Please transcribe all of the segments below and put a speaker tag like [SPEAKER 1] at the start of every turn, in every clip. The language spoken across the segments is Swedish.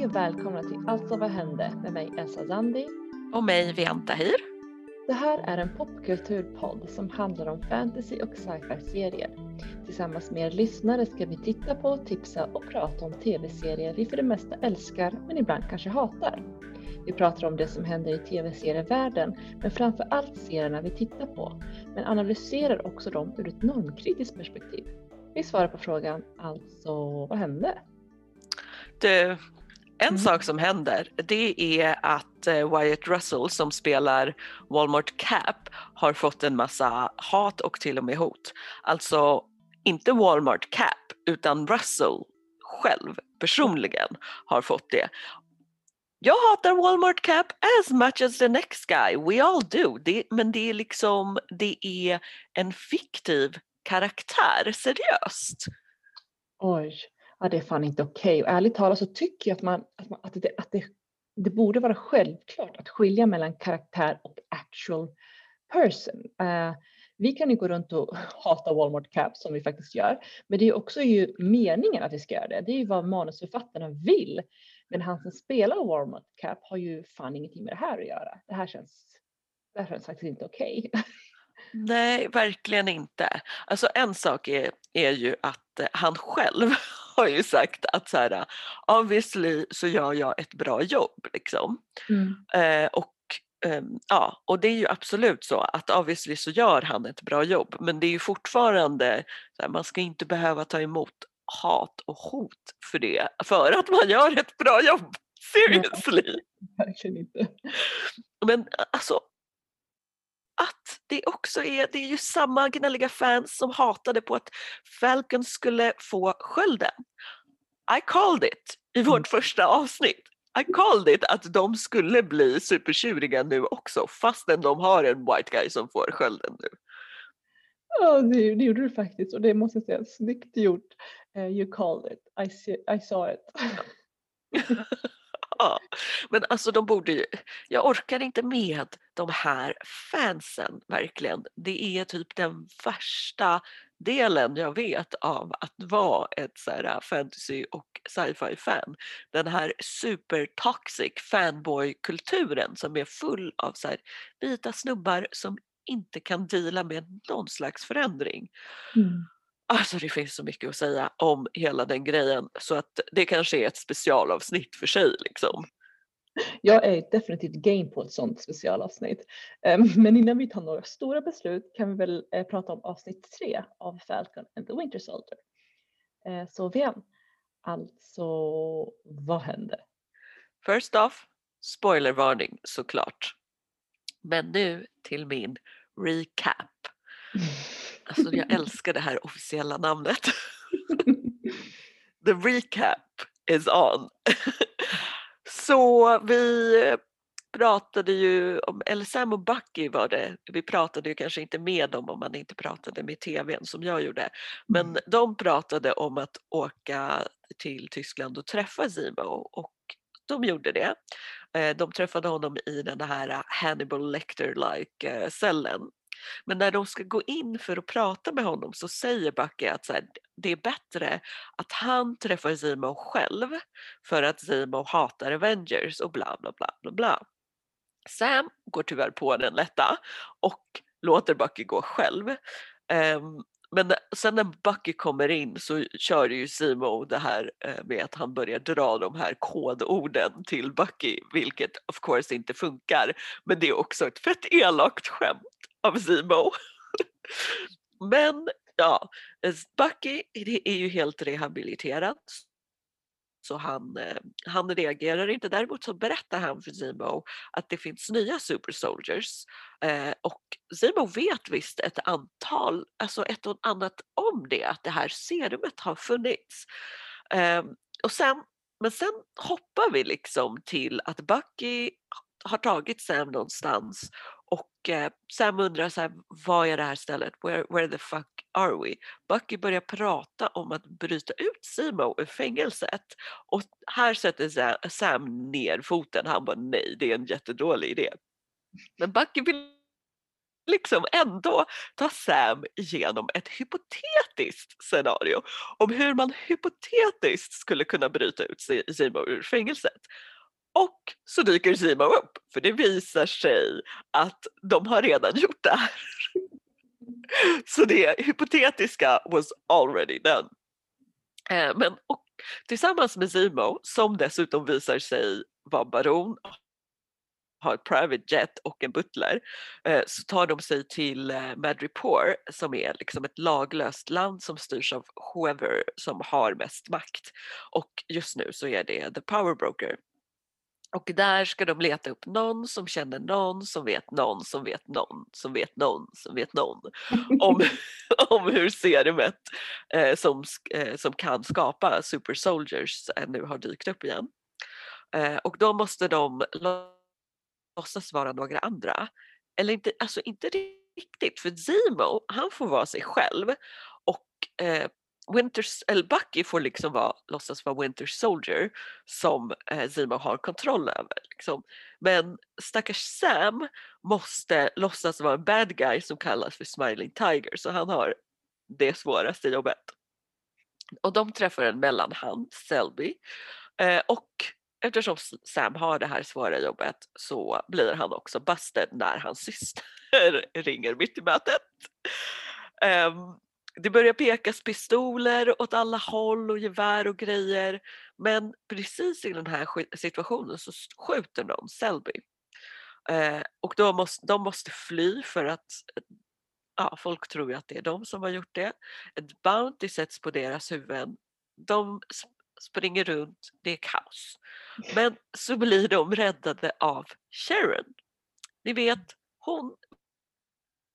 [SPEAKER 1] Hej och välkomna till Alltså vad hände med mig Elsa Zandi.
[SPEAKER 2] Och mig Vian Tahir.
[SPEAKER 1] Det här är en popkulturpodd som handlar om fantasy och sci-fi serier. Tillsammans med er lyssnare ska vi titta på, tipsa och prata om tv-serier vi för det mesta älskar men ibland kanske hatar. Vi pratar om det som händer i tv-serievärlden men framför allt serierna vi tittar på men analyserar också dem ur ett normkritiskt perspektiv. Vi svarar på frågan alltså vad hände?
[SPEAKER 2] Du, en
[SPEAKER 1] Mm.
[SPEAKER 2] sak som händer det är att eh, Wyatt Russell som spelar Walmart Cap har fått en massa hat och till och med hot. Alltså inte Walmart Cap utan Russell själv personligen har fått det. Jag hatar Walmart Cap as much as the next guy, we all do. Det, men det är liksom, det är en fiktiv karaktär, seriöst.
[SPEAKER 1] Oj, ja, det är fan inte okej. Och ärligt talat så tycker jag att, man, att, man, att, det, att det, det borde vara självklart att skilja mellan karaktär och actual person. Uh, vi kan ju gå runt och hata Walmart Cap som vi faktiskt gör, men det är också ju meningen att vi ska göra det. Det är ju vad manusförfattarna vill. Men han som spelar Walmart Cap har ju fan ingenting med det här att göra. Det här känns, det här känns faktiskt inte okej.
[SPEAKER 2] Nej, verkligen inte. Alltså en sak är, är ju att eh, han själv har ju sagt att så här, obviously så gör jag ett bra jobb liksom. Eh, och, ehm, ja, och det är ju absolut så att obviously så gör han ett bra jobb men det är ju fortfarande, så här, man ska inte behöva ta emot hat och hot för det för att man gör ett bra jobb. Seriously!
[SPEAKER 1] Verkligen inte.
[SPEAKER 2] Men alltså att det också är, det är ju samma gnälliga fans som hatade på att Falcon skulle få skölden. I called it i vårt första avsnitt. I called it att de skulle bli supertjuriga nu också fastän de har en white guy som får skölden nu.
[SPEAKER 1] Ja, det, det gjorde du faktiskt och det måste jag säga, snyggt gjort. Eh, you called it. I, see, I saw it.
[SPEAKER 2] Ja, men alltså de borde ju, jag orkar inte med de här fansen verkligen. Det är typ den värsta delen jag vet av att vara ett så här fantasy och sci-fi fan. Den här supertoxic fanboy-kulturen som är full av så här vita snubbar som inte kan deala med någon slags förändring. Mm. Alltså det finns så mycket att säga om hela den grejen så att det kanske är ett specialavsnitt för sig liksom.
[SPEAKER 1] Jag är definitivt game på ett sånt specialavsnitt. Eh, Men innan vi tar några stora beslut kan vi väl eh, prata om avsnitt tre av Falcon and the Winter Soldier. Eh, Så vem? Alltså, vad hände?
[SPEAKER 2] First off, spoilervarning såklart. Men nu till min recap. Alltså jag älskar det här officiella namnet. The recap is on. Så vi pratade ju om, eller Sam och Bucky var det, vi pratade ju kanske inte med dem om man inte pratade med tvn som jag gjorde. Men de pratade om att åka till Tyskland och träffa Zemo och de gjorde det. Eh, De träffade honom i den här Hannibal Lecter-like eh, cellen. Men när de ska gå in för att prata med honom så säger Bucky att så här, det är bättre att han träffar Zemo själv för att Zemo hatar Avengers och bla bla bla bla bla. Sam går tyvärr på den lätta och låter Bucky gå själv. Um, men sen när Bucky kommer in så kör ju Simo det här eh, med att han börjar dra de här kodorden till Bucky, vilket of course inte funkar. Men det är också ett fett elakt skämt av Zemo. Men ja, eh, Bucky är ju helt rehabiliterad. Så han, eh, han reagerar inte. Däremot så berättar han för Zemo att det finns nya super soldiers. Eh, och Zemo vet visst ett antal, alltså ett och annat om det, att det här serumet har funnits. Eh, och sen, men sen hoppar vi liksom till att Bucky har tagit Sam någonstans och eh, Sam undrar så här, vad är det här stället? Where, where the fuck are we? Bucky börjar prata om att bryta ut Simo ur fängelset och här sätter Sam ner foten. Han bara nej, det är en jättedålig idé. Men Bucky vill liksom ändå ta Sam igenom ett hypotetiskt scenario om hur man hypotetiskt skulle kunna bryta ut Simo ur fängelset. Och så dyker Zemo upp, för det visar sig att de har redan gjort det här. Så det hypotetiska was already done. Eh, men och, tillsammans med Zemo, som dessutom visar sig vara baron, har ett private jet och en butler eh, så tar de sig till eh, Madripoor som är liksom ett laglöst land som styrs av whoever som har mest makt. Och just nu så är det the power broker. Och där ska de leta upp någon som känner någon som vet någon som vet någon som vet någon som vet någon om, om hur serumet eh, som, eh, som kan skapa super soldiers eh, nu har dykt upp igen. Eh, och då måste de låtsas vara några andra. Eller inte, alltså inte riktigt, för Zemo han får vara sig själv och eh, Winters, eller Bucky får liksom vara, låtsas vara Winter Soldier som eh, Zima har kontroll över. Liksom. Men stackars Sam måste låtsas vara en bad guy som kallas för Smiling Tiger så han har det svåraste jobbet. Och de träffar en mellanhand, Selby, eh, och eftersom Sam har det här svåra jobbet så blir han också busted när hans syster ringer mitt i mötet. Um, det börjar pekas pistoler åt alla håll och gevär och grejer men precis i den här situationen så skjuter någon Selby. Eh, och då måste, de måste fly för att ja, folk tror ju att det är de som har gjort det. Ett bounty sätts på deras huvuden. De springer runt, det är kaos. Men så blir de räddade av Sharon. Ni vet hon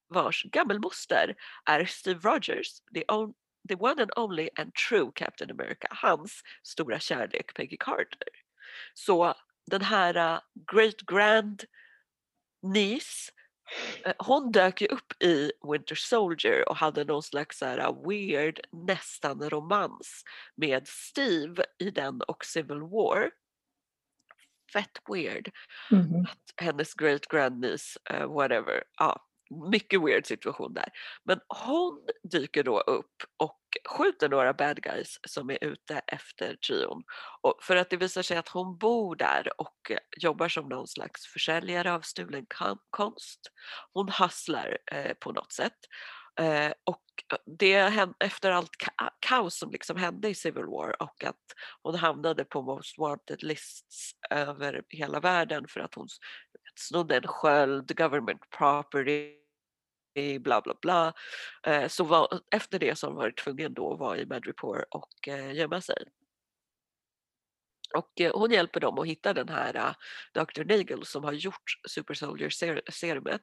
[SPEAKER 2] vars gammelmoster är Steve Rogers, the, on, the one and only and true Captain America, hans stora kärlek Peggy Carter. Så den här uh, great grand niece Eh, hon dök ju upp i Winter Soldier och hade någon slags så här uh, weird, nästan romans med Steve i den och Civil War. Fett weird. Mm -hmm. hennes great grandniece, uh, whatever, ja, mycket weird situation där. Men hon dyker då upp och skjuter några bad guys som är ute efter trion. Och för att det visar sig att hon bor där och jobbar som någon slags försäljare av stulen konst. Hon hustlar eh, på något sätt. Eh, och eh, det efter allt ka kaos som liksom hände i Civil War och att hon hamnade på Most Wanted lists över hela världen för att hon snodde en sköld, government property, bla bla bla. Eh, så var, efter det så har hon varit tvungen då att vara i Madripoor och eh, gömma sig. Och eh, hon hjälper dem att hitta den här eh, Dr. Nagel som har gjort Super Soldier-serumet.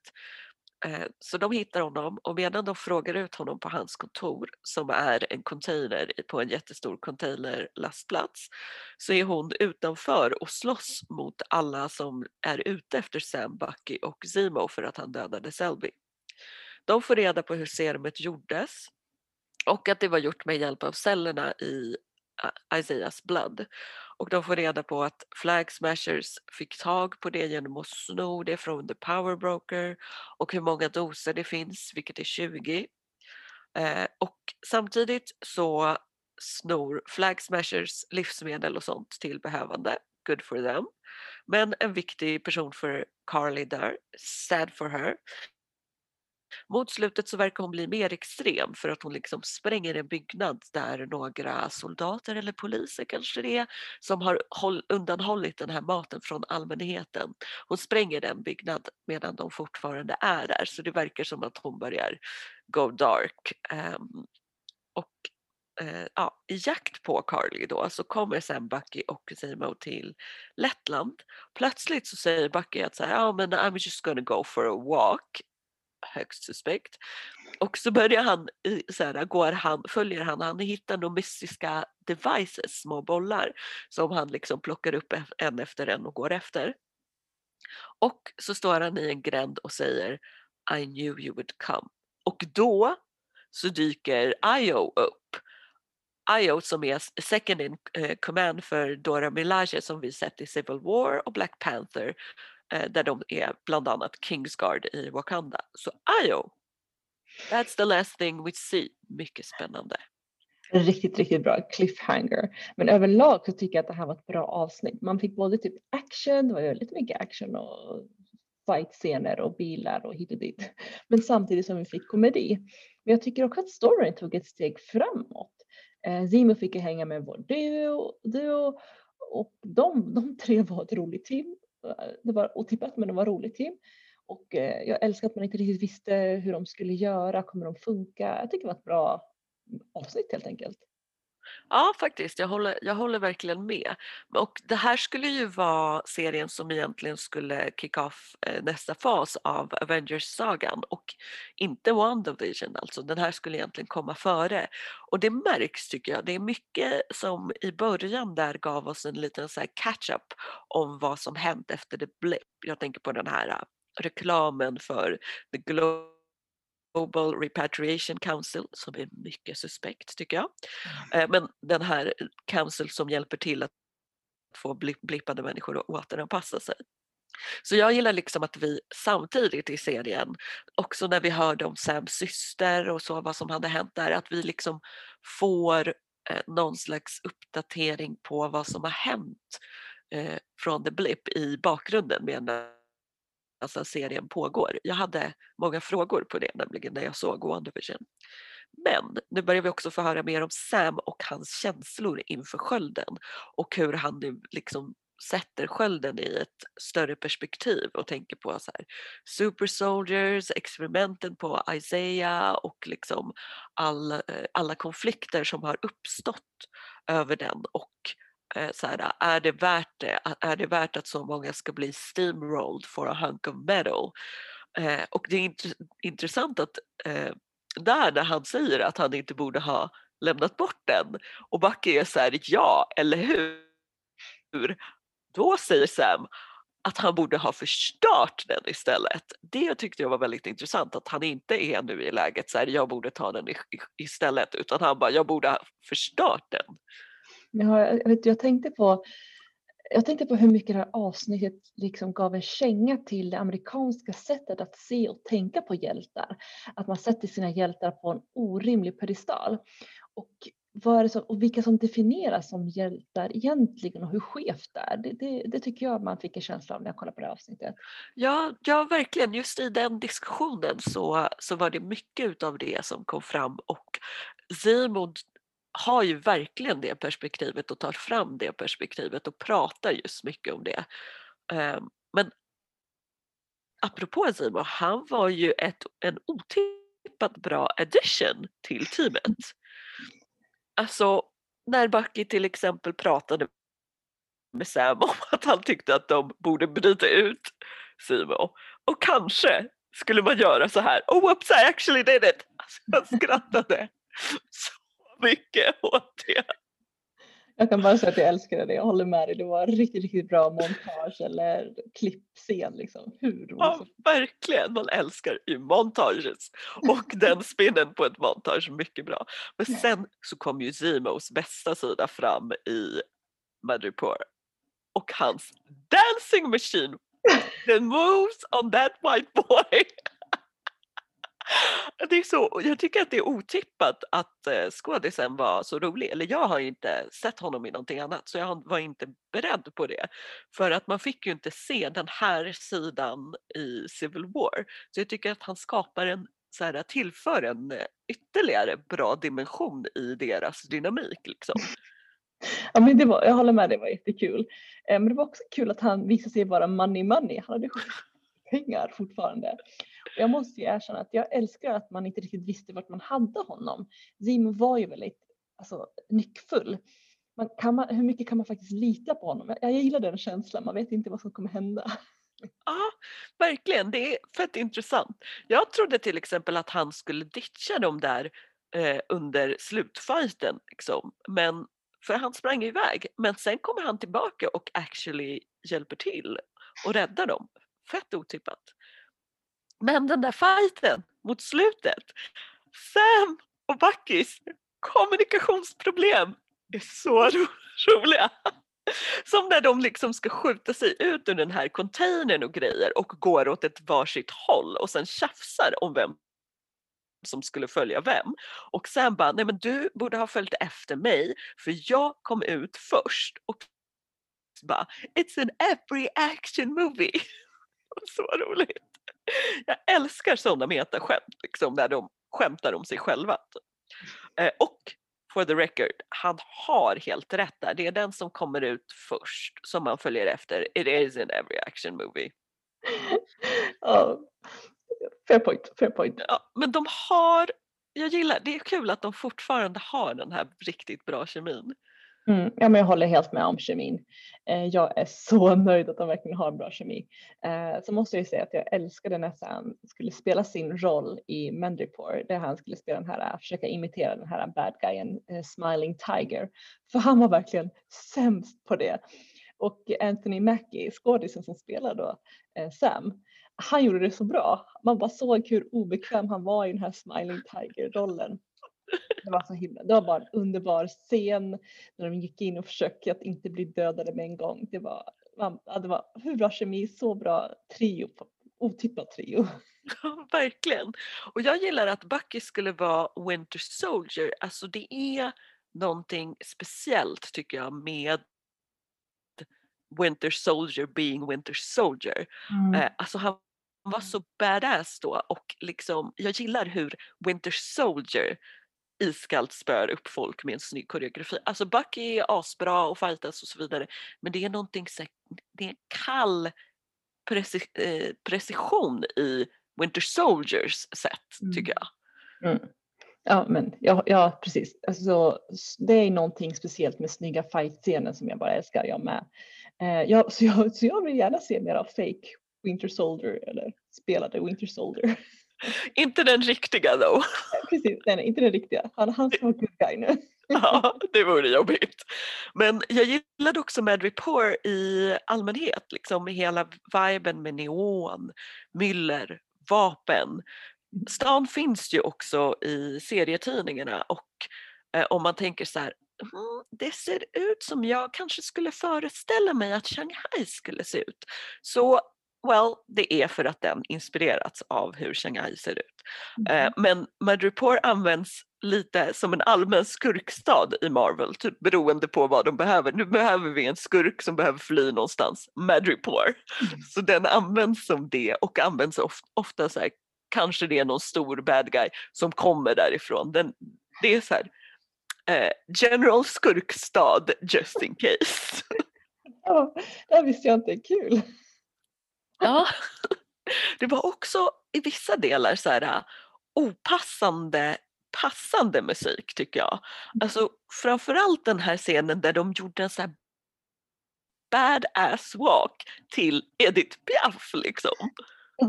[SPEAKER 2] Eh, så de hittar honom och medan de frågar ut honom på hans kontor som är en container på en jättestor containerlastplats så är hon utanför och slåss mot alla som är ute efter Sam, Bucky och Zemo för att han dödade Selby. De får reda på hur serumet gjordes och att det var gjort med hjälp av cellerna i eh, Isaias blood. Och de får reda på att Flag Smashers fick tag på det genom att sno det från The Power Broker och hur många doser det finns, vilket är 20. Eh, och samtidigt så snor Flag Smashers livsmedel och sånt till behövande. Good for them. Men en viktig person för Carly där, sad for her, mot slutet så verkar hon bli mer extrem för att hon liksom spränger en byggnad där några soldater eller poliser kanske det är som har undanhållit den här maten från allmänheten. Hon spränger den byggnad medan de fortfarande är där så det verkar som att hon börjar go dark. Um, och uh, ja, i jakt på Carly då så kommer sen Bucky och Zemo till Lettland. Plötsligt så säger Bucky att så här, oh, men I'm just gonna go for a walk högst suspekt. Och så börjar han, så här, går han, följer han, han hittar några mystiska devices, små bollar som han liksom plockar upp en efter en och går efter. Och så står han i en gränd och säger I knew you would come. Och då så dyker Io upp. Io som är second in eh, command för Dora Milaje som vi sett i Civil War och Black Panther Eh, där de är bland annat Kingsguard i Wakanda. Så Ayo, that's the last thing we see. Mycket spännande.
[SPEAKER 1] Riktigt, riktigt bra cliffhanger. Men överlag så tycker jag att det här var ett bra avsnitt. Man fick både typ action, det var ju lite mycket action och fight-scener och bilar och hit och dit. Men samtidigt som vi fick komedi. Men jag tycker också att storyn tog ett steg framåt. Eh, Zimo fick hänga med vår duo, duo och de, de tre var ett roligt team. Det var otippat men det var roligt team. Och eh, jag älskar att man inte riktigt visste hur de skulle göra, kommer de funka? Jag tycker det var ett bra avsnitt helt enkelt.
[SPEAKER 2] Ja, faktiskt. Jag håller, jag håller verkligen med. Och det här skulle ju vara serien som egentligen skulle kick off eh, nästa fas av Avengers-sagan och inte WandaVision alltså. Den här skulle egentligen komma före. Och det märks tycker jag. Det är mycket som i början där gav oss en liten så catch-up om vad som hänt efter the blip. Jag tänker på den här eh, reklamen för the Globe Global Repatriation Council som är mycket suspekt tycker jag. Mm. Eh, men den här council som hjälper till att få blippade människor att återanpassa sig. Så jag gillar liksom att vi samtidigt i serien, också när vi hörde om Sams syster och så vad som hade hänt där, att vi liksom får eh, någon slags uppdatering på vad som har hänt eh, från The Blip i bakgrunden medan alltså serien pågår. Jag hade många frågor på det nämligen när jag såg WandaVision. Men nu börjar vi också få höra mer om Sam och hans känslor inför skölden och hur han nu liksom sätter skölden i ett större perspektiv och tänker på så här, super soldiers, experimenten på Isaiah och liksom all, eh, alla konflikter som har uppstått över den och Eh, så här, är, det värt det? är det värt att så många ska bli steamrolled for a hunk of metal? Eh, och det är int intressant att eh, där när han säger att han inte borde ha lämnat bort den och Bucky är så här, ja, eller hur? Då säger Sam att han borde ha förstört den istället. Det tyckte jag var väldigt intressant att han inte är nu i läget så här, jag borde ta den istället utan han bara, jag borde ha förstört den.
[SPEAKER 1] Ja, jag, vet, jag, tänkte på, jag tänkte på hur mycket det här avsnittet liksom gav en känga till det amerikanska sättet att se och tänka på hjältar. Att man sätter sina hjältar på en orimlig pedestal. Och, vad är som, och vilka som definieras som hjältar egentligen och hur skevt det är. Det, det, det, tycker jag man fick en känsla av när jag kollade på det avsnittet.
[SPEAKER 2] Ja, ja verkligen. Just i den diskussionen så, så var det mycket av det som kom fram och Simon har ju verkligen det perspektivet och tar fram det perspektivet och pratar just mycket om det. Ehm, men apropå Simon, han var ju ett, en otippat bra addition till teamet. Alltså när Bucky till exempel pratade med Sam om att han tyckte att de borde bryta ut Simon och kanske skulle man göra så här. Oh whoops I actually did it! Alltså, jag skrattade så mycket åt det.
[SPEAKER 1] Jag kan bara säga att jag älskade det, jag håller med dig. Det var riktigt, riktigt bra montage eller klippscen. Liksom. Hur
[SPEAKER 2] Ja, verkligen. Man älskar ju montages och den spinnen på ett montage, mycket bra. Men sen så kom ju Zimos bästa sida fram i Madripoor och hans dancing machine. The moves on that white boy. Det är så, jag tycker att det är otippat att eh, skådisen var så rolig. Eller jag har inte sett honom i någonting annat så jag var inte beredd på det. För att man fick ju inte se den här sidan i Civil War. Så jag tycker att han skapar en, så här, tillför en eh, ytterligare bra dimension i deras dynamik. Liksom.
[SPEAKER 1] Ja, men det var, jag håller med, det var jättekul. Eh, men det var också kul att han visade sig vara money money. Han hade pengar fortfarande. Jag måste ju erkänna att jag älskar att man inte riktigt visste vart man hade honom. Zim var ju väldigt alltså, nyckfull. Man, kan man, hur mycket kan man faktiskt lita på honom? Jag, jag gillar den känslan, man vet inte vad som kommer hända.
[SPEAKER 2] Ja, verkligen. Det är fett intressant. Jag trodde till exempel att han skulle ditcha dem där eh, under slutfighten. Liksom. Men, för han sprang iväg. Men sen kommer han tillbaka och actually hjälper till och räddar dem. Fett otippat. Men den där fighten mot slutet, Sam och Backis kommunikationsproblem är så ro roliga. Som när de liksom ska skjuta sig ut ur den här containern och grejer och går åt ett varsitt håll och sen tjafsar om vem som skulle följa vem. Och sen bara, nej men du borde ha följt efter mig för jag kom ut först. Och bara, it's an every action movie. Så roligt. Jag älskar sådana metaskämt, liksom, när de skämtar om sig själva. Eh, och for the record, han har helt rätt där. Det är den som kommer ut först som man följer efter. It is an every action movie.
[SPEAKER 1] Ja, fair point, fair point.
[SPEAKER 2] Ja, men de har, jag gillar, det är kul att de fortfarande har den här riktigt bra kemin.
[SPEAKER 1] Mm, ja, men jag håller helt med om kemin. Eh, jag är så nöjd att de verkligen har en bra kemi. Eh, så måste jag säga att jag älskade när Sam skulle spela sin roll i Mandipore där han skulle spela den här, eh, försöka imitera den här bad guyen eh, Smiling Tiger. För han var verkligen sämst på det. Och Anthony Mackie, skådisen som spelar då eh, Sam, han gjorde det så bra. Man bara såg hur obekväm han var i den här Smiling Tiger-rollen. Det var så himla, det var bara en underbar scen när de gick in och försökte att inte bli dödade med en gång. Det var, det var hur bra kemi, så bra trio, otippad trio.
[SPEAKER 2] Ja, verkligen. Och jag gillar att Bucky skulle vara Winter Soldier. Alltså det är någonting speciellt tycker jag med Winter Soldier being Winter Soldier. Mm. Eh, alltså han var så badass då och liksom, jag gillar hur Winter Soldier iskallt spör upp folk med en snygg koreografi. Alltså Bucky är asbra och fightas och så vidare men det är någonting, det är en kall preci eh, precision i Winter Soldiers sätt mm. tycker jag.
[SPEAKER 1] Mm. Ja men ja, ja precis, alltså, det är någonting speciellt med snygga fight-scener som jag bara älskar, jag med. Eh, ja, så, jag, så jag vill gärna se mer av fake Winter Soldier eller spelade Winter Soldier.
[SPEAKER 2] Inte den riktiga då.
[SPEAKER 1] Precis, nej, inte den riktiga. Han, han ska vara good guy nu.
[SPEAKER 2] ja, det vore jobbigt. Men jag gillade också Mad Report i allmänhet, liksom hela viben med neon, myller, vapen. Stan finns ju också i serietidningarna och eh, om man tänker så här, mm, det ser ut som jag kanske skulle föreställa mig att Shanghai skulle se ut. Så Well, det är för att den inspirerats av hur Shanghai ser ut. Mm. Eh, men Madripoor används lite som en allmän skurkstad i Marvel, typ beroende på vad de behöver. Nu behöver vi en skurk som behöver fly någonstans, Madripoor. Mm. Så den används som det och används ofta, ofta så här, kanske det är någon stor bad guy som kommer därifrån. Den, det är så här, eh, general skurkstad just in case.
[SPEAKER 1] Ja, det visste jag inte, kul.
[SPEAKER 2] Ja, det var också i vissa delar så här äh, opassande passande musik tycker jag. Mm. Alltså framförallt den här scenen där de gjorde en så här badass walk till Edith Piaf liksom.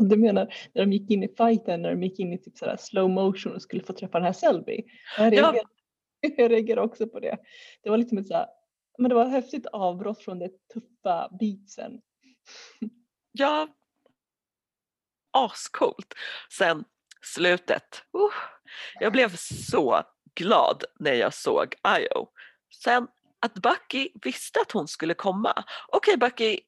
[SPEAKER 1] Du menar när de gick in i fighten, när de gick in i typ så slow motion och skulle få träffa den här Selby. Jag reagerade, ja. jag också på det. Det var liksom ett så här, men det var ett häftigt avbrott från det tuffa beatsen.
[SPEAKER 2] Ja, ascoolt. Sen slutet. Uh, jag blev så glad när jag såg Io. Sen att Bucky visste att hon skulle komma. Okej okay, Bucky,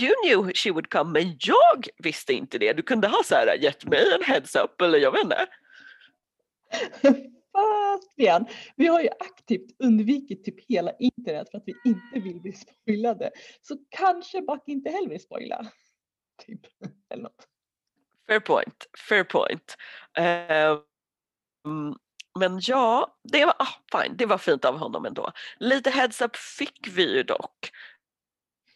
[SPEAKER 2] you knew she would come men jag visste inte det. Du kunde ha så här, gett mig en heads up eller jag vet inte.
[SPEAKER 1] Fabian, vi har ju aktivt undvikit typ hela internet för att vi inte vill bli spoilade. Så kanske Bucky inte heller vill spoila. Typ. Eller något.
[SPEAKER 2] Fair point, fair point. Um, men ja, det var, ah, fine, det var fint av honom ändå. Lite heads up fick vi ju dock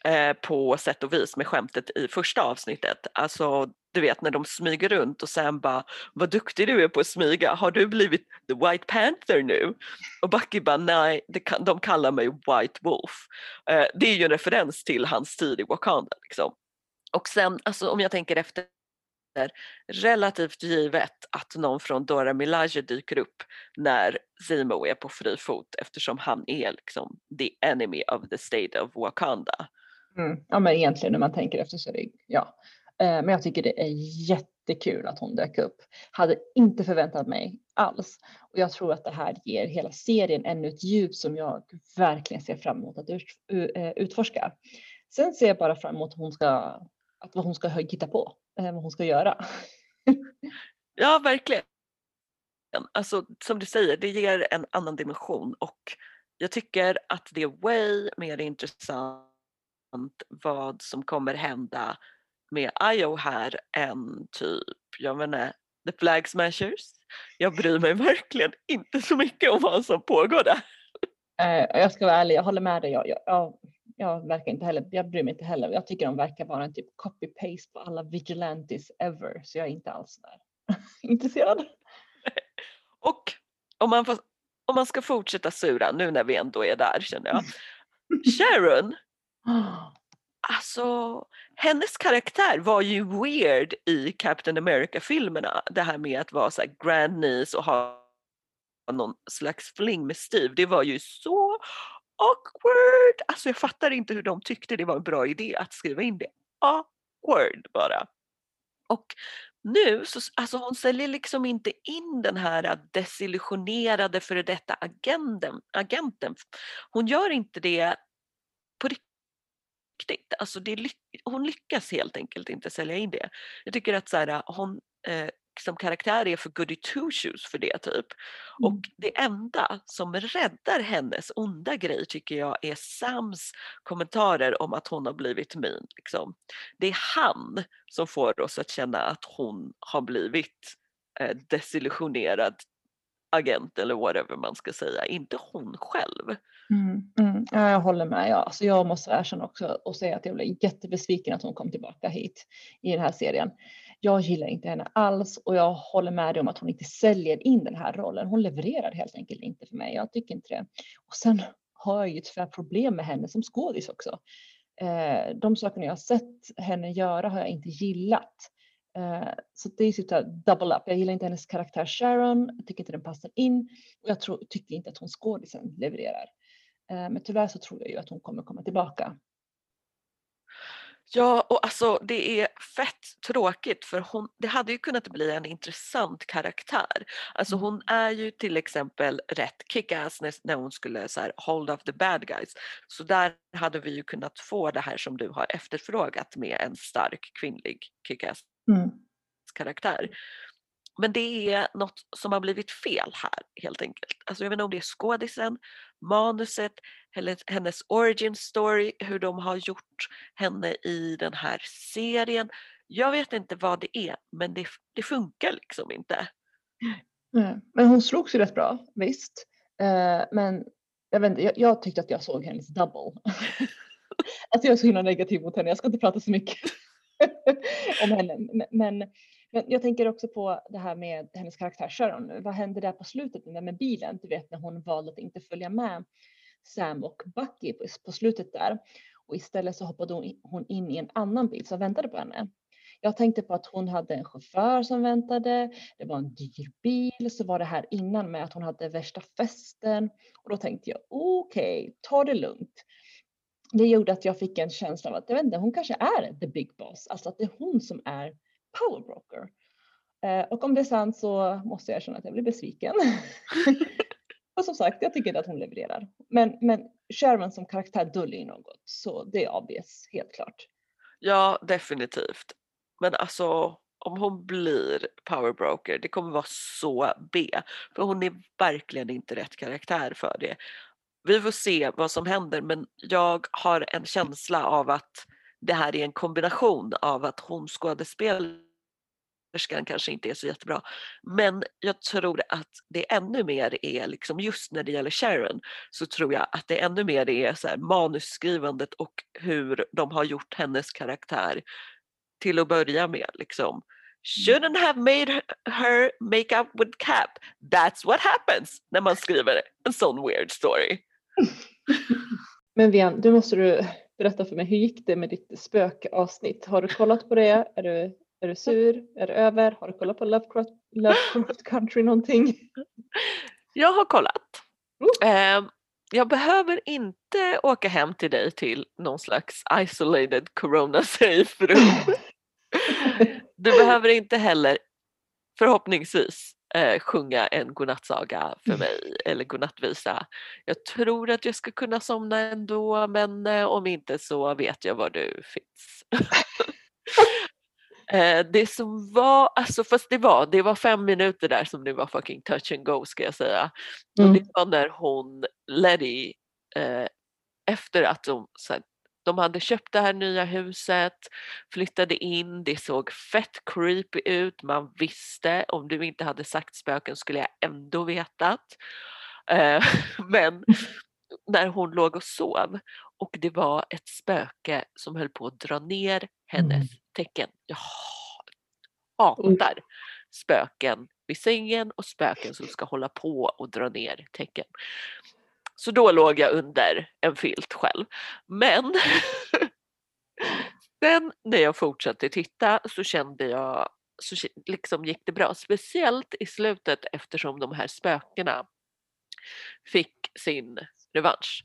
[SPEAKER 2] eh, på sätt och vis med skämtet i första avsnittet. Alltså du vet när de smyger runt och sen bara vad duktig du är på att smyga, har du blivit the White Panther nu? Och Bucky bara nej, de kallar mig White Wolf. Eh, det är ju en referens till hans tid i Wakanda. Liksom. Och sen alltså, om jag tänker efter relativt givet att någon från Dora Milaje dyker upp när Zemo är på fri fot eftersom han är liksom the enemy of the state of Wakanda.
[SPEAKER 1] Mm. Ja men egentligen när man tänker efter så är det, ja. Eh, men jag tycker det är jättekul att hon dök upp. Hade inte förväntat mig alls. Och jag tror att det här ger hela serien ännu ett djup som jag verkligen ser fram emot att eh, utforska. Sen ser jag bara fram emot att hon ska, att vad hon ska hitta på, eh, vad hon ska göra.
[SPEAKER 2] ja, verkligen. Alltså som du säger, det ger en annan dimension och jag tycker att det är way mer intressant vad som kommer hända med IO här än typ, jag menar, The Flag Smashers. Jag bryr mig verkligen inte så mycket om vad som pågår där.
[SPEAKER 1] Eh, jag ska vara ärlig, jag håller med dig. Jag, jag, jag, jag, verkar inte heller, jag bryr mig inte heller. Jag tycker de verkar vara en typ copy-paste på alla vigilantes ever, så jag är inte alls där intresserad.
[SPEAKER 2] Och om man, får, om man ska fortsätta sura nu när vi ändå är där känner jag. Sharon, alltså hennes karaktär var ju weird i Captain America-filmerna. Det här med att vara så här grand niece och ha någon slags fling med Steve. Det var ju så awkward. Alltså jag fattar inte hur de tyckte det var en bra idé att skriva in det. Awkward bara. Och nu, så, alltså hon säljer liksom inte in den här äh, desillusionerade före detta agenden, agenten. Hon gör inte det på riktigt. Alltså det, hon lyckas helt enkelt inte sälja in det. Jag tycker att så här, äh, hon eh, som karaktär är för goody two shoes för det typ. Och mm. det enda som räddar hennes onda grej tycker jag är Sams kommentarer om att hon har blivit min. Liksom. Det är han som får oss att känna att hon har blivit eh, desillusionerad agent eller whatever man ska säga, inte hon själv.
[SPEAKER 1] Mm, mm. Ja, jag håller med. Ja, alltså jag måste erkänna också och säga att jag blev jättebesviken att hon kom tillbaka hit i den här serien. Jag gillar inte henne alls och jag håller med dig om att hon inte säljer in den här rollen. Hon levererar helt enkelt inte för mig. Jag tycker inte det. Och sen har jag ju tyvärr problem med henne som skådis också. Eh, de sakerna jag har sett henne göra har jag inte gillat. Eh, så det är typ double up. Jag gillar inte hennes karaktär Sharon. Jag tycker inte den passar in och jag tror, tycker inte att hon skådisen levererar. Eh, men tyvärr så tror jag ju att hon kommer komma tillbaka.
[SPEAKER 2] Ja, och alltså det är fett tråkigt för hon, det hade ju kunnat bli en intressant karaktär. Alltså mm. hon är ju till exempel rätt kickass när hon skulle så här, hold off the bad guys. Så där hade vi ju kunnat få det här som du har efterfrågat med en stark kvinnlig kickass mm. karaktär. Men det är något som har blivit fel här helt enkelt. Alltså jag vet inte om det är skådisen, manuset, hennes origin story, hur de har gjort henne i den här serien. Jag vet inte vad det är men det, det funkar liksom inte.
[SPEAKER 1] Mm. Men hon slogs ju rätt bra, visst. Eh, men jag, vet inte, jag, jag, tyckte att jag såg hennes double. alltså jag är så himla negativ mot henne, jag ska inte prata så mycket om henne. Men, men jag tänker också på det här med hennes karaktär Sharon. Vad hände där på slutet med, med bilen? Du vet när hon valde att inte följa med Sam och Bucky på, på slutet där. Och istället så hoppade hon, in i en annan bil som väntade på henne. Jag tänkte på att hon hade en chaufför som väntade. Det var en dyr bil. Så var det här innan med att hon hade värsta festen. Och då tänkte jag okej, okay, ta det lugnt. Det gjorde att jag fick en känsla av att jag vet inte, hon kanske är the big boss. Alltså att det är hon som är powerbroker. Eh, och om det är sant så måste jag erkänna att jag blir besviken. och som sagt, jag tycker att hon levererar. Men, men Sharon som karaktär döljer något, så det är obvious, helt klart.
[SPEAKER 2] Ja, definitivt. Men alltså om hon blir powerbroker, det kommer vara så B. För hon är verkligen inte rätt karaktär för det. Vi får se vad som händer men jag har en känsla av att det här är en kombination av att hon skådespelar skådespelerskan kanske inte är så jättebra. Men jag tror att det ännu mer är, liksom just när det gäller Sharon, så tror jag att det ännu mer är så här manusskrivandet och hur de har gjort hennes karaktär till att börja med. Liksom. Shouldn't have made her make up with Cap. That's what happens när man skriver en sån weird story.
[SPEAKER 1] Men Vian, du måste du berätta för mig, hur gick det med ditt spökavsnitt? Har du kollat på det? Är du, är du sur? Är det över? Har du kollat på Lovecraft, Lovecraft Country någonting?
[SPEAKER 2] Jag har kollat. Mm. jag behöver inte åka hem till dig till någon slags isolated corona safe room. Du behöver inte heller, förhoppningsvis, eh, sjunga en godnattsaga för mig eller godnattvisa. Jag tror att jag ska kunna somna ändå men eh, om inte så vet jag var du finns. Eh, det som var, alltså fast det var, det var fem minuter där som det var fucking touch and go ska jag säga. Mm. Och det var när hon, Letty, eh, efter att de, så här, de hade köpt det här nya huset, flyttade in, det såg fett creepy ut, man visste, om du inte hade sagt spöken skulle jag ändå vetat. Eh, men när hon låg och sov och det var ett spöke som höll på att dra ner hennes mm. Tecken. Jag hatar spöken vid sängen och spöken som ska hålla på och dra ner tecken. Så då låg jag under en filt själv. Men sen när jag fortsatte titta så kände jag så liksom gick det bra. Speciellt i slutet eftersom de här spökena fick sin revansch.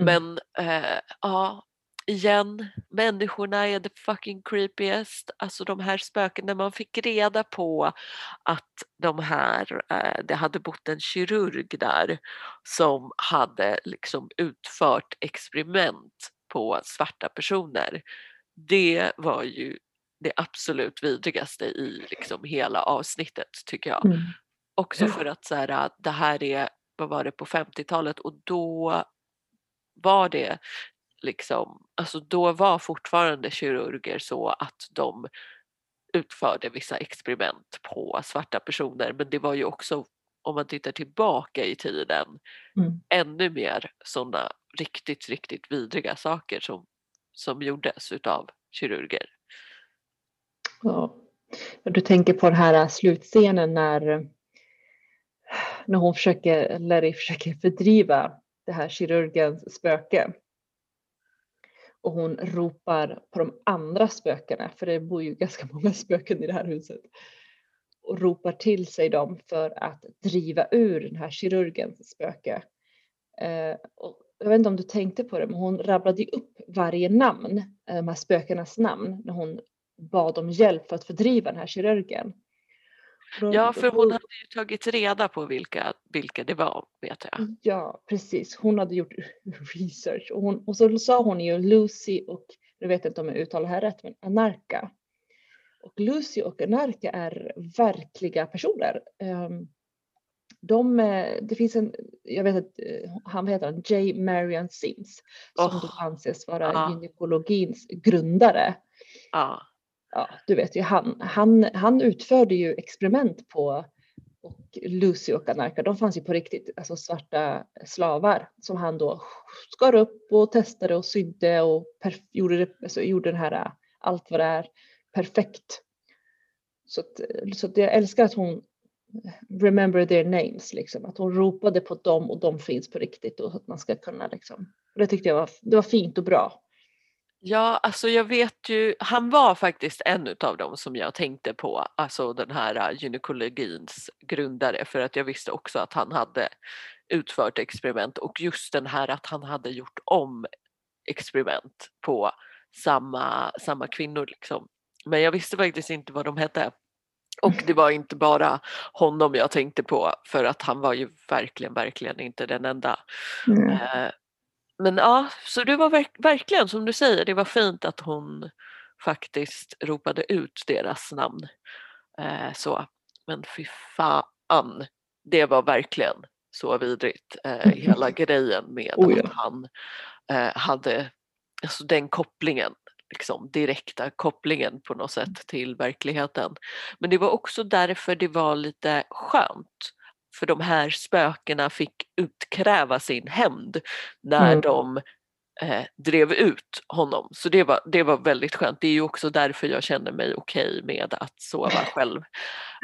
[SPEAKER 2] Mm. Men äh, ja, igen, människorna är the fucking creepiest. Alltså de här spökena, man fick reda på att de här, äh, det hade bott en kirurg där som hade liksom utfört experiment på svarta personer. Det var ju det absolut vidrigaste i liksom hela avsnittet tycker jag. Mm. Också för att så här, det här är, vad var det, på 50-talet och då var det liksom, alltså då var fortfarande kirurger så att de utförde vissa experiment på svarta personer men det var ju också om man tittar tillbaka i tiden mm. ännu mer sådana riktigt, riktigt vidriga saker som, som gjordes utav kirurger.
[SPEAKER 1] Ja, du tänker på den här slutscenen när, när hon försöker, Larry försöker fördriva det här kirurgens spöke och hon ropar på de andra spökena, för det bor ju ganska många spöken i det här huset, och ropar till sig dem för att driva ur den här kirurgens spöke. Eh, och jag vet inte om du tänkte på det, men hon rabblade upp varje namn, eh, de här spökenas namn, när hon bad om hjälp för att fördriva den här kirurgen.
[SPEAKER 2] Ja, för hon hade ju tagit reda på vilka, vilka det var, vet jag.
[SPEAKER 1] Ja, precis. Hon hade gjort research och, hon, och så sa hon ju Lucy och, jag vet inte om jag uttalar det här rätt, men Anarka. Och Lucy och Anarka är verkliga personer. Ehm, de, eh, det finns en, jag vet att eh, han heter J. Marian Sims som oh. anses vara ja. gynekologins grundare.
[SPEAKER 2] Ja
[SPEAKER 1] ja, du vet ju, han, han, han utförde ju experiment på och Lucy och Anarka, de fanns ju på riktigt, alltså svarta slavar som han då skar upp och testade och sydde och gjorde, det, alltså gjorde den här, allt vad det är, perfekt. Så, att, så att jag älskar att hon remember their names, liksom, att hon ropade på dem och de finns på riktigt och att man ska kunna liksom, det tyckte jag var, det var fint och bra.
[SPEAKER 2] Ja, alltså jag vet ju, han var faktiskt en av dem som jag tänkte på, alltså den här äh, gynekologins grundare för att jag visste också att han hade utfört experiment och just den här att han hade gjort om experiment på samma, samma kvinnor liksom. Men jag visste faktiskt inte vad de hette. Och det var inte bara honom jag tänkte på för att han var ju verkligen, verkligen inte den enda. Mm. Men ja, så det var verk verkligen som du säger, det var fint att hon faktiskt ropade ut deras namn. Eh, så. Men fy fan, det var verkligen så vidrigt. Eh, hela grejen med oh, ja. att han eh, hade alltså den kopplingen, liksom, direkta kopplingen på något sätt till verkligheten. Men det var också därför det var lite skönt för de här spökena fick utkräva sin hämnd när mm. de eh, drev ut honom. Så det var, det var väldigt skönt. Det är ju också därför jag känner mig okej okay med att sova själv.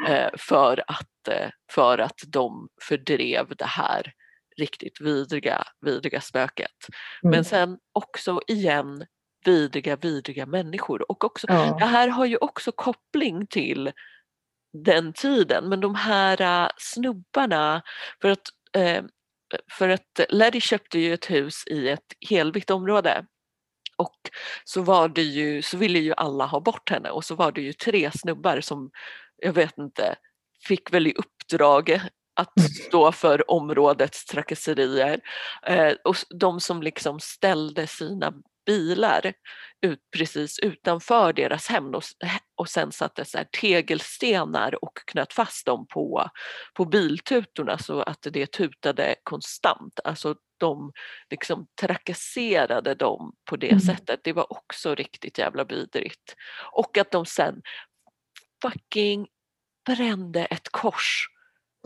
[SPEAKER 2] Eh, för, att, eh, för att de fördrev det här riktigt vidriga, vidriga spöket. Mm. Men sen också igen vidriga, vidriga människor. Och också, ja. det här har ju också koppling till den tiden. Men de här uh, snubbarna, för att, uh, för att Leddy köpte ju ett hus i ett helvitt område Och så var det ju, så ville ju alla ha bort henne och så var det ju tre snubbar som, jag vet inte, fick väl i uppdrag att stå för områdets trakasserier. Eh, och de som liksom ställde sina bilar ut, precis utanför deras hem och, och sen satte så tegelstenar och knöt fast dem på, på biltutorna så att det tutade konstant. Alltså de liksom trakasserade dem på det mm. sättet. Det var också riktigt jävla vidrigt. Och att de sen fucking brände ett kors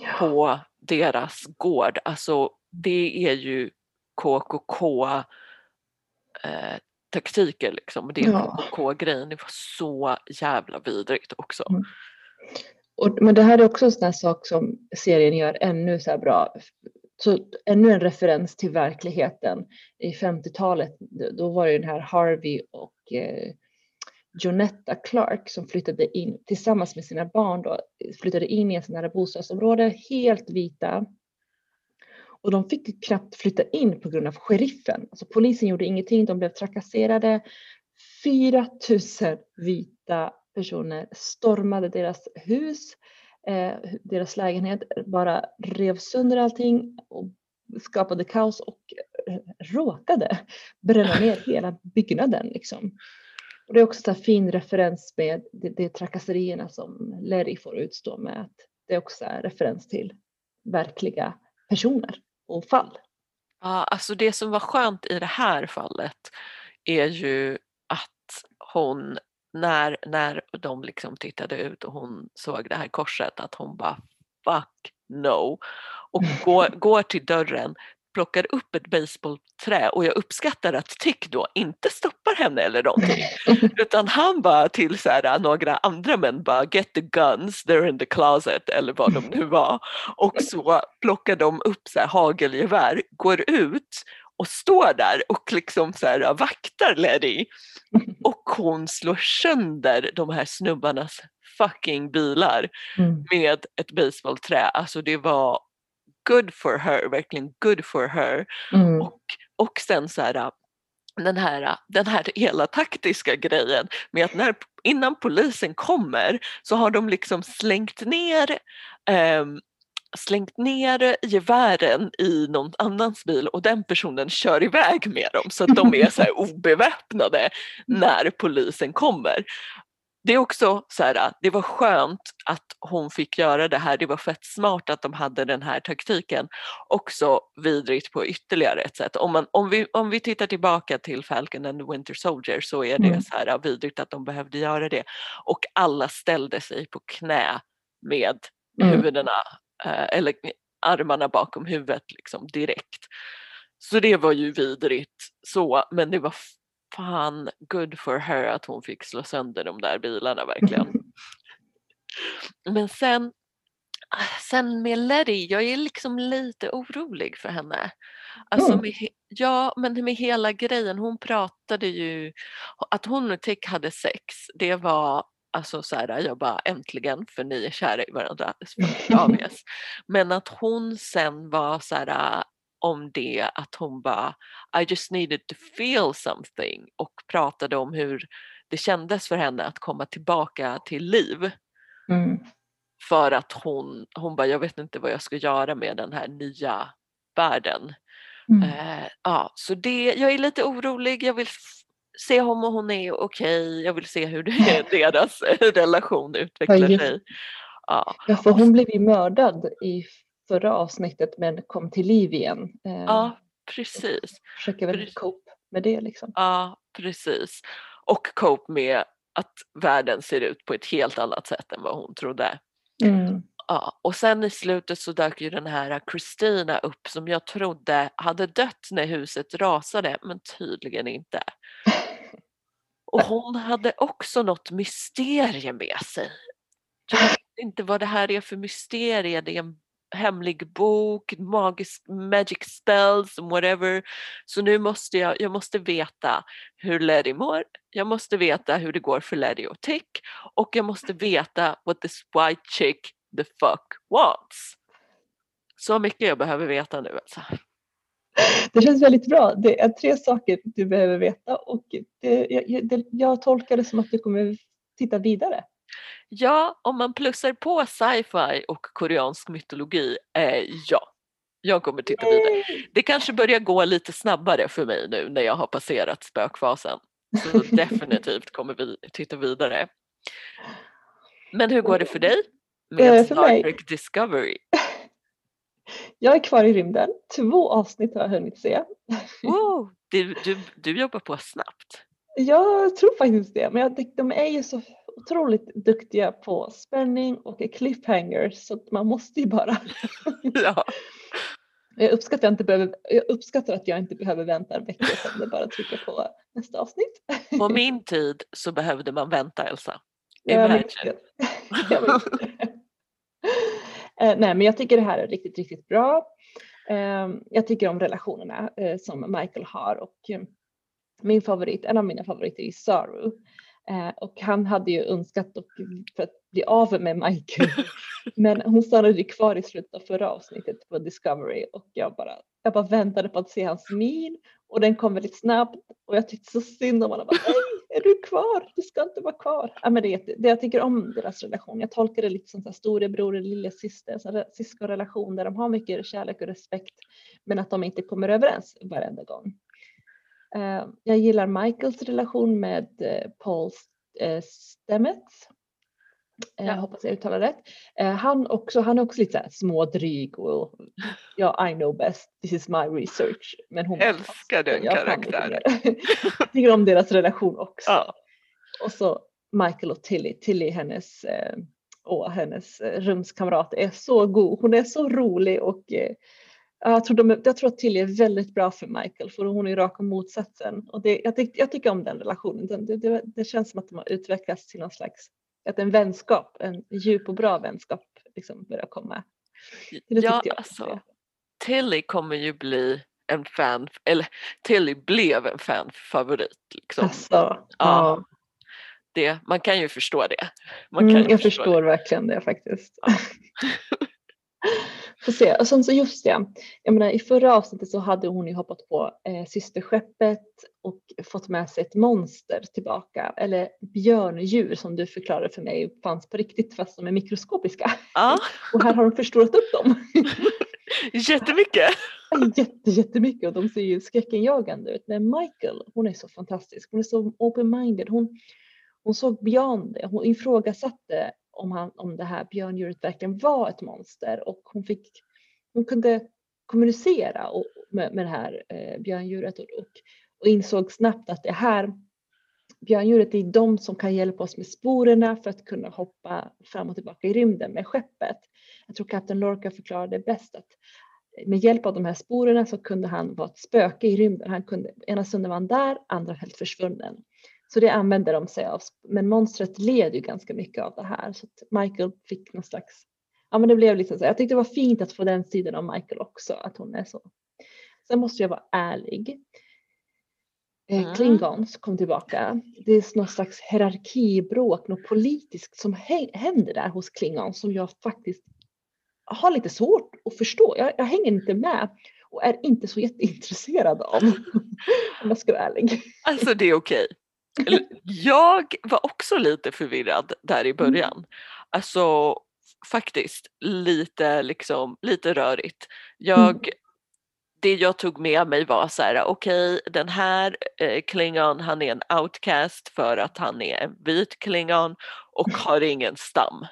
[SPEAKER 2] ja. på deras gård. Alltså det är ju KKK eh, taktiker liksom. Det är ja. KKK-grejen. Det var så jävla vidrigt också. Mm.
[SPEAKER 1] Och, men det här är också en sån här sak som serien gör ännu så här bra. Så ännu en referens till verkligheten. I 50-talet, då var det den här Harvey och eh, Jonetta Clark som flyttade in tillsammans med sina barn då, flyttade in i en sån här bostadsområde, helt vita. Och de fick knappt flytta in på grund av sheriffen. Alltså polisen gjorde ingenting, de blev trakasserade. 4 000 vita personer stormade deras hus, eh, deras lägenhet, bara rev sönder allting och skapade kaos och eh, råkade bränna ner hela byggnaden. Liksom. Och det är också en fin referens med de, de trakasserierna som Larry får utstå med att det är också en referens till verkliga personer och fall.
[SPEAKER 2] Ja, alltså det som var skönt i det här fallet är ju att hon, när, när de liksom tittade ut och hon såg det här korset, att hon bara fuck no och går, går till dörren, plockar upp ett baseballträ och jag uppskattar att Tick då inte stoppar henne eller någonting utan han bara till så här, några andra män bara get the guns, they're in the closet eller vad de nu var och så plockar de upp så här, hagelgevär, går ut och står där och liksom så här, vaktar Letty och hon slår sönder de här snubbarnas fucking bilar mm. med ett baseballträ. Alltså det var good for her, verkligen good for her. Mm. Och, och sen så här, den här, den här hela taktiska grejen med att när, innan polisen kommer så har de liksom slängt ner eh, slängt ner gevären i någon annans bil och den personen kör iväg med dem så att de är så obeväpnade när polisen kommer det är också så här, det var skönt att hon fick göra det här. Det var fett smart att de hade den här taktiken. Också vidrigt på ytterligare ett sätt. Om, man, om, vi, om vi tittar tillbaka till Falcon and the Winter Soldier så är det mm. så här vidrigt att de behövde göra det. Och alla ställde sig på knä med mm. huvudena eh, eller armarna bakom huvudet liksom direkt. Så det var ju vidrigt så, men det var fan good for her att hon fick slå sönder de där bilarna verkligen. Men sen, sen med Letty, jag är liksom lite orolig för henne. Alltså med, ja, men med hela grejen, hon pratade ju, att hon och Tick hade sex, det var Alltså så här, jag bara äntligen för ni är kära i varandra. Men att hon sen var så här, om det att hon bara I just needed to feel something och pratade om hur det kändes för henne att komma tillbaka till liv. Mm. För att hon, hon bara jag vet inte vad jag ska göra med den här nya världen. Mm. Eh, ja, så det, jag är lite orolig, jag vill se om hon är okej, okay. jag vill se hur det, deras relation utvecklar sig.
[SPEAKER 1] Ja. ja, för hon blev ju mördad i förra avsnittet men kom till liv igen.
[SPEAKER 2] Ja, eh, precis.
[SPEAKER 1] Försöker väl cope med det liksom.
[SPEAKER 2] Ja, precis. Och cope med att världen ser ut på ett helt annat sätt än vad hon trodde. Mm. Ja, och sen i slutet så dök ju den här Kristina upp som jag trodde hade dött när huset rasade men tydligen inte. Och hon hade också något mysterium med sig. Jag vet inte vad det här är för mysterie. Det är en hemlig bok, magisk magic spells, whatever. Så nu måste jag, jag måste veta hur Letty mår, jag måste veta hur det går för Letty och Tick och jag måste veta what this white chick the fuck wants. Så mycket jag behöver veta nu alltså.
[SPEAKER 1] Det känns väldigt bra. Det är tre saker du behöver veta och det, jag, det, jag tolkar det som att du kommer titta vidare.
[SPEAKER 2] Ja, om man plussar på sci-fi och koreansk mytologi, eh, ja. Jag kommer titta vidare. Det kanske börjar gå lite snabbare för mig nu när jag har passerat spökfasen. Så definitivt kommer vi titta vidare. Men hur går det för dig med
[SPEAKER 1] Eh, för
[SPEAKER 2] Star? Trek Discovery?
[SPEAKER 1] Jag är kvar i rymden. Två avsnitt har jag hunnit se.
[SPEAKER 2] Wow, du, du, du jobbar på snabbt.
[SPEAKER 1] Jag tror faktiskt det, men jag, de är ju så otroligt duktiga på spänning och cliffhangers så man måste ju bara.
[SPEAKER 2] Ja.
[SPEAKER 1] Jag uppskattar, inte behöver, jag uppskattar att jag inte behöver vänta en vecka utan det bara trycka på nästa avsnitt.
[SPEAKER 2] På min tid så behövde man vänta Elsa.
[SPEAKER 1] Jag
[SPEAKER 2] Imagine.
[SPEAKER 1] Jag vet. Eh, Nej, men jag tycker det här är riktigt, riktigt bra. Eh, Jag tycker om relationerna eh, som Michael har och eh, min favorit, en av mina favoriter är Saru. Eh, Och han hade ju önskat och för att bli av med Michael. Men hon stannade kvar i slutet av förra avsnittet på Discovery och jag bara, jag bara väntade på att se hans min och den kom väldigt snabbt och jag tyckte så synd om honom. Jag bara, Nej, är du kvar? Du ska inte vara kvar. Ja, men det, det, jag tycker om deras relation. Jag tolkar det lite som så här storebror och lillasyster, syskonrelation där de har mycket kärlek och respekt men att de inte kommer överens varenda gång. Eh, jag gillar Michaels relation med uh, Paul uh, Stamets. Eh,
[SPEAKER 2] Ja.
[SPEAKER 1] Hoppas jag uttalar rätt. Eh, han, också, han är också lite så smådryg och ja, I know best, this is my research. Men hon
[SPEAKER 2] Älskar den
[SPEAKER 1] "Jag
[SPEAKER 2] karaktären."
[SPEAKER 1] mer." Jag tycker om deras relation också.
[SPEAKER 2] Ja.
[SPEAKER 1] Och så Michael och Tilly. Tilly hennes, eh, åh, hennes eh, rumskamrat är så god. Hon är så rolig och eh, jag, tror de, jag tror att Tilly är väldigt bra för Michael för hon är raka motsatsen. Och det, jag, tyck, jag tycker om den relationen. Den, det, det, det känns som att de har utvecklats till någon slags, att en vänskap, en djup och bra vänskap liksom börjar komma. Det
[SPEAKER 2] Ja,
[SPEAKER 1] jag.
[SPEAKER 2] alltså, Tilly kommer ju bli en fan, eller Tilly blev en fanfavorit. Liksom.
[SPEAKER 1] Alltså, ja.
[SPEAKER 2] Det, man kan ju förstå det. Man kan
[SPEAKER 1] Mm, jag
[SPEAKER 2] förstå
[SPEAKER 1] förstår verkligen det faktiskt.
[SPEAKER 2] Ja.
[SPEAKER 1] Får se. Och sen så just det, jag menar i förra avsnittet så hade hon ju hoppat på eh, systerskeppet och fått med sig ett monster tillbaka, eller björndjur som du förklarade för mig fanns på riktigt fast de är mikroskopiska.
[SPEAKER 2] Ja,
[SPEAKER 1] Och här har de förstorat upp dem.
[SPEAKER 2] jättemycket.
[SPEAKER 1] Jätte, jättemycket och de ser ju skräckenjagande ut. Men Michael, hon är så fantastisk. Hon är så open-minded. Hon, hon såg beyond det. Hon ifrågasatte om, han, om det här björndjuret verkligen var ett monster och hon, fick, hon kunde kommunicera och, med, med det här eh, björndjuret och, och, och insåg snabbt att det här björndjuret är de som kan hjälpa oss med sporerna för att kunna hoppa fram och tillbaka i rymden med skeppet. Jag tror kapten Lorca förklarade det bäst att med hjälp av de här sporerna så kunde han vara ett spöke i rymden. Han kunde, ena stunden var han där, andra helt försvunnen. Så det använde de sig av. Men monstret led ju ganska mycket av det här. Så Michael fick någon slags, ja men det blev liksom så. Jag tyckte det var fint att få den sidan av Michael också, att hon är så. Sen måste jag vara ärlig. Eh,
[SPEAKER 2] Mm.
[SPEAKER 1] Klingons kom tillbaka. Det är någon slags hierarkibråk, något politiskt som hä- händer där hos Klingons som jag faktiskt har lite svårt att förstå. Jag, jag hänger inte med och är inte så jätteintresserad av. Om jag ska vara ärlig.
[SPEAKER 2] Alltså det är okej. Jag var också lite förvirrad där i början. Alltså faktiskt lite liksom lite rörigt. Jag, Det jag tog med mig var så här, okej den här eh, klingon han är en outcast för att han är en vit klingon och har ingen stam.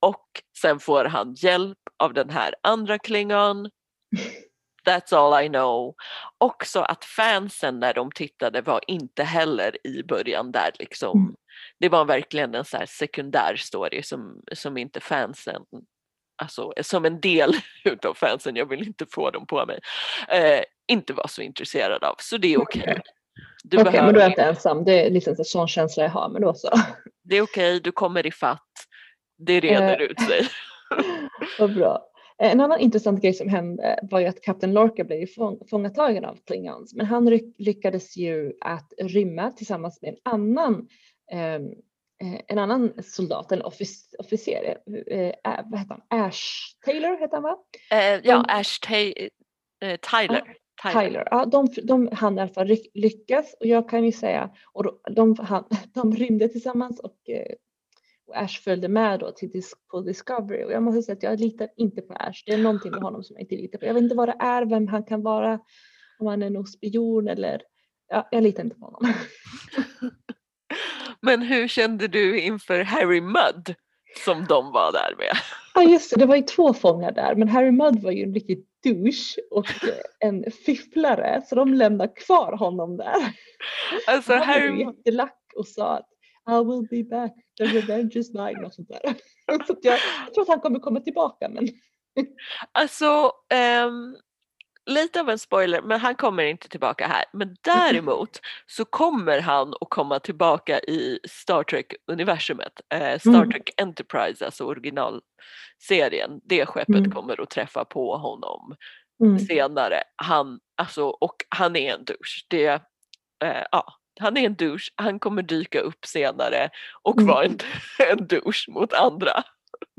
[SPEAKER 2] Och sen får han hjälp av den här andra klingon. That's all I know. Också att fansen när de tittade var inte heller i början där liksom.
[SPEAKER 1] Mm.
[SPEAKER 2] Det var verkligen en så här sekundär story som, som inte fansen, alltså som en del utav fansen, jag vill inte få dem på mig, eh, inte var så intresserad av. Så det är okej. Du
[SPEAKER 1] Okej,
[SPEAKER 2] behöver
[SPEAKER 1] men då är jag
[SPEAKER 2] inte-
[SPEAKER 1] ensam. Det är liksom en sån känsla jag har, men då så.
[SPEAKER 2] det är okej, du kommer i fatt. Det reder
[SPEAKER 1] Eh.
[SPEAKER 2] ut sig.
[SPEAKER 1] Vad bra. Eh, En annan intressant grej som hände var ju att Captain Lorca blev fångatagen av Klingons, men han lyckades ju att rymma tillsammans med en annan ehm, eh, en annan soldat, en offic- officer, eh, vad heter han? Ash Taylor heter han va?
[SPEAKER 2] Ja,
[SPEAKER 1] de-
[SPEAKER 2] Ash Ta- eh, Tyler.
[SPEAKER 1] Tyler. Ja, de, de hann i alla fall lyckas och jag kan ju säga, och de, han, de rymde tillsammans och, och Ash följde med då till på Discovery och jag måste säga att jag litar inte på Ash. Det är någonting med honom som jag inte litar på. Jag vet inte vad det är, vem han kan vara, om han är någon spion eller, ja, jag litar inte på honom.
[SPEAKER 2] Men hur kände du inför Harry Mudd som de var där med?
[SPEAKER 1] Ja just det, det var ju två fångar där men Harry Mudd var ju en riktig douche och en fifflare så de lämnade kvar honom där. Alltså Han Harry... var jättelack och sa att I will be back, the revenge is mine och sånt där. Så jag, jag tror att han kommer komma tillbaka men.
[SPEAKER 2] Alltså um, lite av en spoiler, men han kommer inte tillbaka här. Men däremot så kommer han att komma tillbaka i Star Trek-universumet. Eh, Star mm. Trek Enterprise, alltså originalserien. Det skeppet mm. kommer att träffa på honom mm. senare. Han, alltså, och han är en douche. Det, eh, ja, han är en douche, han kommer dyka upp senare och mm. vara en, en douche mot andra.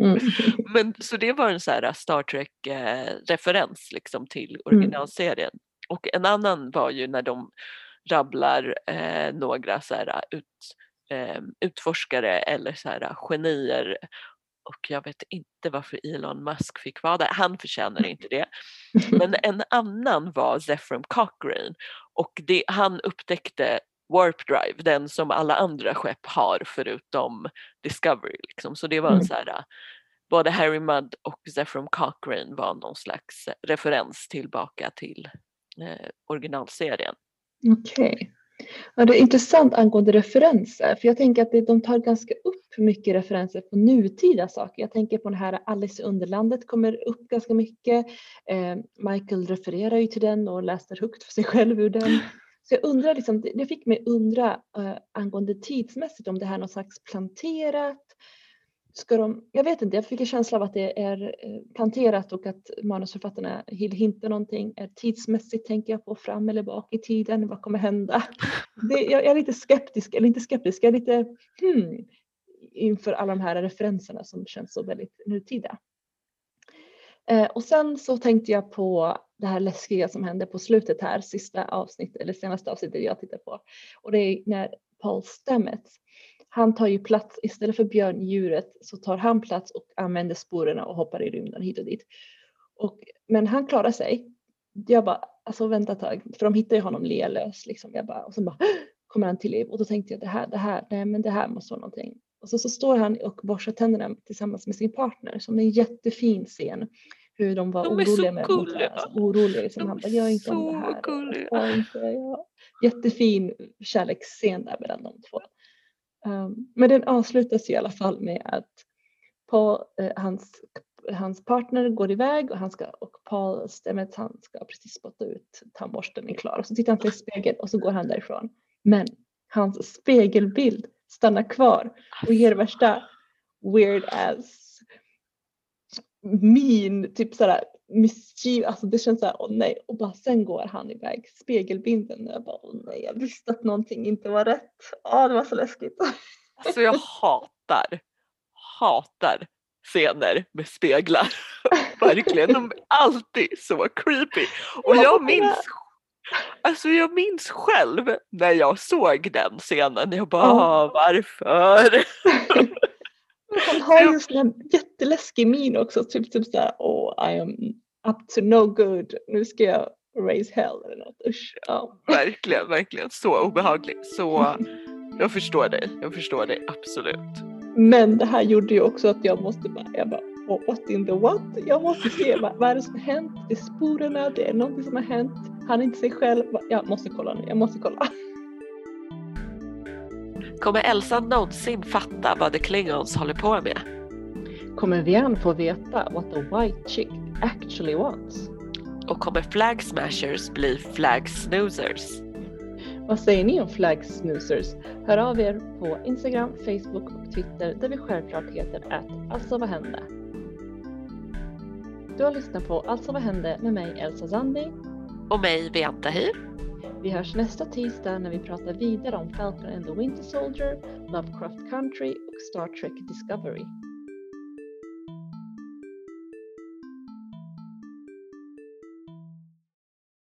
[SPEAKER 2] Mm. Men, så det var en så här Star Trek-referens eh, liksom till mm. originalserien. Mm. Och en annan var ju när de rabblar eh, några så här ut, eh, utforskare eller så här genier och jag vet inte varför Elon Musk fick vara där. Han förtjänar inte det. Men en annan var Zephram Cochrane och det, han upptäckte Warp Drive, den som alla andra skepp har förutom Discovery. Liksom. Så det var en mm. så här, både Harry Mudd och Zephram Cochrane var någon slags referens tillbaka till eh, originalserien.
[SPEAKER 1] Okej. Okay. Ja, det är intressant angående referenser, för jag tänker att de tar ganska upp mycket referenser på nutida saker. Jag tänker på det här Alice i Underlandet kommer upp ganska mycket. Eh, Michael refererar ju till den och läser högt för sig själv ur den. Så jag undrar, liksom, det fick mig undra äh, angående tidsmässigt om det här är något slags planterat. Ska de, jag vet inte, jag fick en känsla av att det är eh, planterat och att manusförfattarna vill hinta någonting. Är tidsmässigt tänker jag på fram eller bak i tiden, vad kommer hända? Det, jag, jag, är lite skeptisk, eller inte skeptisk, jag är lite hmm, inför alla de här referenserna som känns så väldigt nutida. Eh, och sen så tänkte jag på det här läskiga som hände på slutet här, sista avsnittet eller senaste avsnittet jag tittar på. Och det är när Paul Stamets, han tar ju plats, istället för björndjuret så tar han plats och använder sporerna och hoppar i rymden hit och dit. Och, men han klarar sig. Jag bara, alltså vänta ett tag, för de hittar ju honom lealös liksom. Jag bara, och sen bara kommer han till liv och då tänkte jag det här, det här, nej men det här måste vara någonting. Och så, så står han och borstar tänderna tillsammans med sin partner som en jättefin scen hur de var de oroliga med gulliga. Alltså, oroliga liksom. de Han bara, gör inte om det här. Gulliga. Inte, ja. Jättefin kärleksscen där mellan de två. Um, men den avslutas i alla fall med att Paul, eh, hans, hans partner går iväg och, han ska, och Paul Stamets han ska precis spotta ut tandborsten är klar. Och så tittar han på spegeln och så går han därifrån. Men hans spegelbild stannar kvar och ger värsta weird ass min, typ sådär mischief, alltså det känns såhär, åh nej, och bara sen går han iväg, spegelbilden, och jag bara, åh nej, jag visste att någonting inte var rätt. Ja, det var så läskigt.
[SPEAKER 2] Alltså jag hatar, hatar scener med speglar. Verkligen, de är alltid så creepy. Och jag minns Alltså jag minns själv när jag såg den scenen, jag bara oh. varför?
[SPEAKER 1] Han har ju en jätteläskig min också, typ, typ såhär, oh I am up to no good, nu ska jag raise hell eller något. Usch, ja.
[SPEAKER 2] Verkligen, verkligen så obehagligt. Så jag förstår dig, jag förstår dig absolut.
[SPEAKER 1] Men det här gjorde ju också att jag måste bara, jag bara oh, what in the what? Jag måste se vad, vad är det som har hänt? Det är sporerna, det är någonting som har hänt. Han är inte sig själv. Jag måste kolla nu, jag måste kolla.
[SPEAKER 2] Kommer Elsa någonsin fatta vad The Klingons håller på med?
[SPEAKER 1] Kommer Vian få veta what the white chick actually wants?
[SPEAKER 2] Och kommer Flag Smashers bli Flag Snoozers?
[SPEAKER 1] Vad säger ni om Flag Snoozers? Hör av er på Instagram, Facebook och Twitter där vi självklart heter att Alltså vad hände? Du har lyssnat på Alltså vad hände med mig Elsa Zandi
[SPEAKER 2] och mig Beata Hyr.
[SPEAKER 1] Vi hörs nästa tisdag när vi pratar vidare om Falcon and the Winter Soldier, Lovecraft Country och Star Trek Discovery.